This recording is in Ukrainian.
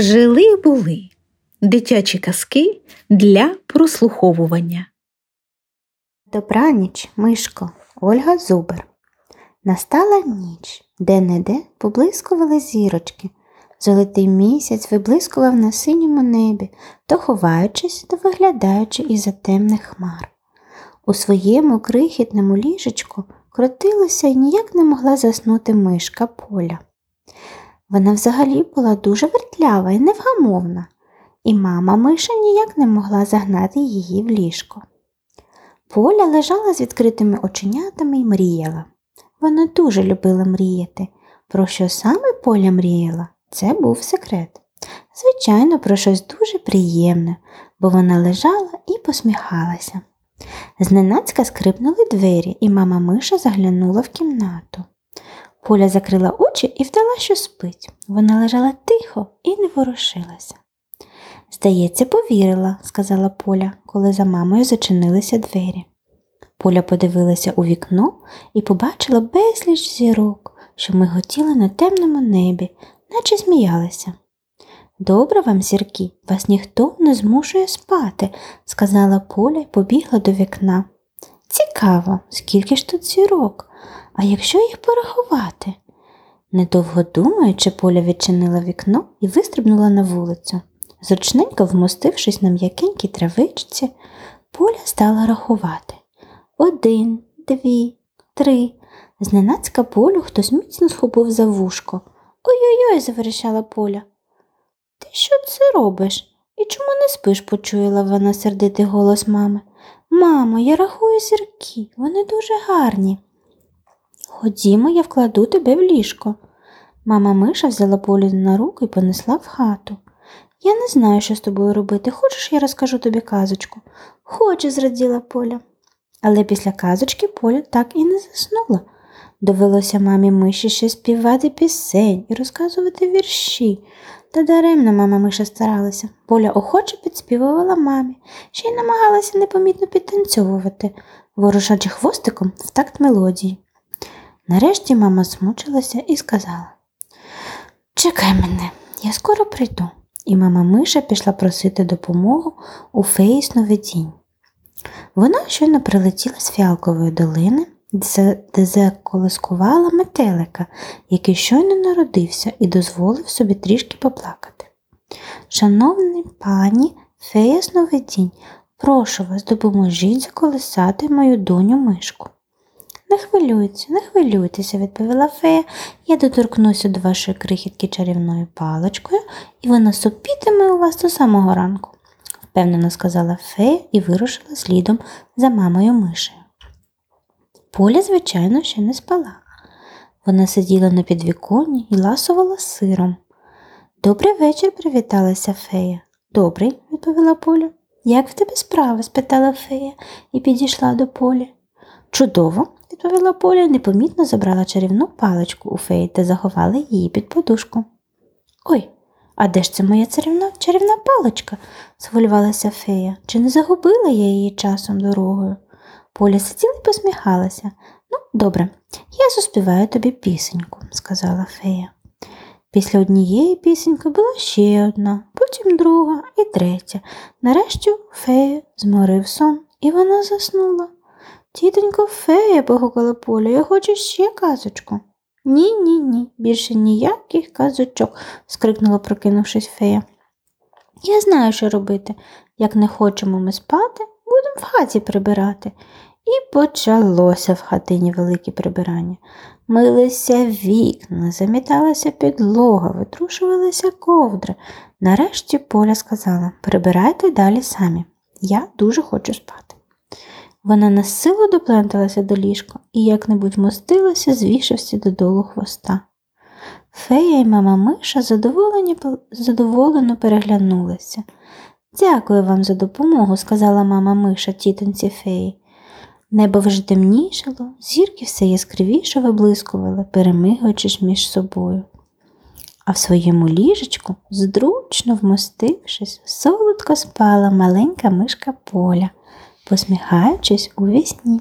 Жили були дитячі казки для прослуховування. Добраніч, Мишко, Ольга Зубер. Настала ніч, де не де поблискували зірочки. Золотий місяць виблискував на синьому небі, то ховаючись, то виглядаючи із за темних хмар. У своєму крихітному ліжечку крутилася і ніяк не могла заснути мишка поля. Вона взагалі була дуже вертлява і невгамовна, і мама миша ніяк не могла загнати її в ліжко. Поля лежала з відкритими оченятами і мріяла. Вона дуже любила мріяти. Про що саме Поля мріяла, це був секрет. Звичайно, про щось дуже приємне, бо вона лежала і посміхалася. Зненацька скрипнули двері, і мама миша заглянула в кімнату. Поля закрила очі і вдала, що спить. Вона лежала тихо і не ворушилася. Здається, повірила, сказала Поля, коли за мамою зачинилися двері. Поля подивилася у вікно і побачила безліч зірок, що миготіли на темному небі, наче сміялися. Добре вам, зірки, вас ніхто не змушує спати, сказала Поля і побігла до вікна. Цікаво, скільки ж тут зірок, а якщо їх порахувати? Недовго думаючи, Поля відчинила вікно і вистрибнула на вулицю. Зручненько вмостившись на м'якенькій травичці, Поля стала рахувати. Один, дві, три. Зненацька полю хтось міцно схопив за вушко. Ой-ой-ой, заверещала Поля. Ти що це робиш? І чому не спиш? почуяла вона сердитий голос мами. Мамо, я рахую зірки, вони дуже гарні. Ходімо, я вкладу тебе в ліжко. Мама Миша взяла Полю на руку і понесла в хату. Я не знаю, що з тобою робити. Хочеш, я розкажу тобі казочку? Хочу, зраділа Поля. Але після казочки Поля так і не заснула. Довелося мамі миші ще співати пісень і розказувати вірші. Та даремно мама миша старалася. Поля охоче підспівувала мамі, ще й намагалася непомітно підтанцьовувати, ворушачи хвостиком в такт мелодії. Нарешті мама смучилася і сказала Чекай мене, я скоро прийду. І мама Миша пішла просити допомогу у феї сновидінь. Вона щойно прилетіла з фіалкової долини, де заколискувала метелика, який щойно народився і дозволив собі трішки поплакати. Шановний пані, фея сновидінь, прошу вас, допоможіть заколисати мою доню мишку. Не хвилюйтеся, не хвилюйтеся, відповіла фея. Я доторкнуся до вашої крихітки чарівною паличкою, і вона сопітиме у вас до самого ранку, впевнено сказала фея і вирушила слідом за мамою мишею. Поля, звичайно, ще не спала. Вона сиділа на підвіконні і ласувала сиром. Добрий вечір, привіталася фея. Добрий, відповіла Поля. Як в тебе справи? спитала фея і підійшла до полі. Чудово, відповіла Поля, непомітно забрала чарівну паличку у феї та заховала її під подушку. Ой, а де ж це моя чарівна чарівна паличка? схвилювалася фея. Чи не загубила я її часом дорогою? Поля сиділа і посміхалася. Ну, добре, я заспіваю тобі пісеньку, сказала фея. Після однієї пісеньки була ще одна, потім друга і третя. Нарешті фею зморив сон, і вона заснула. Тітонько фея, погукала Поля, я хочу ще казочку. Ні, ні, ні, більше ніяких казочок, скрикнула, прокинувшись фея. Я знаю, що робити. Як не хочемо ми спати, будемо в хаті прибирати. І почалося в хатині велике прибирання. Милися вікна, заміталася підлога, витрушувалися ковдри. Нарешті Поля сказала прибирайте далі самі. Я дуже хочу спати. Вона насилу допленталася до ліжка і як-небудь мостилася, звішився додолу хвоста. Фея і мама Миша задоволено переглянулися. Дякую вам за допомогу, сказала мама Миша тітонці феї. Небо вже темнішало, зірки все яскравіше виблискували, перемигуючись між собою. А в своєму ліжечку, здручно вмостившись, солодко спала маленька мишка поля, посміхаючись у вісні.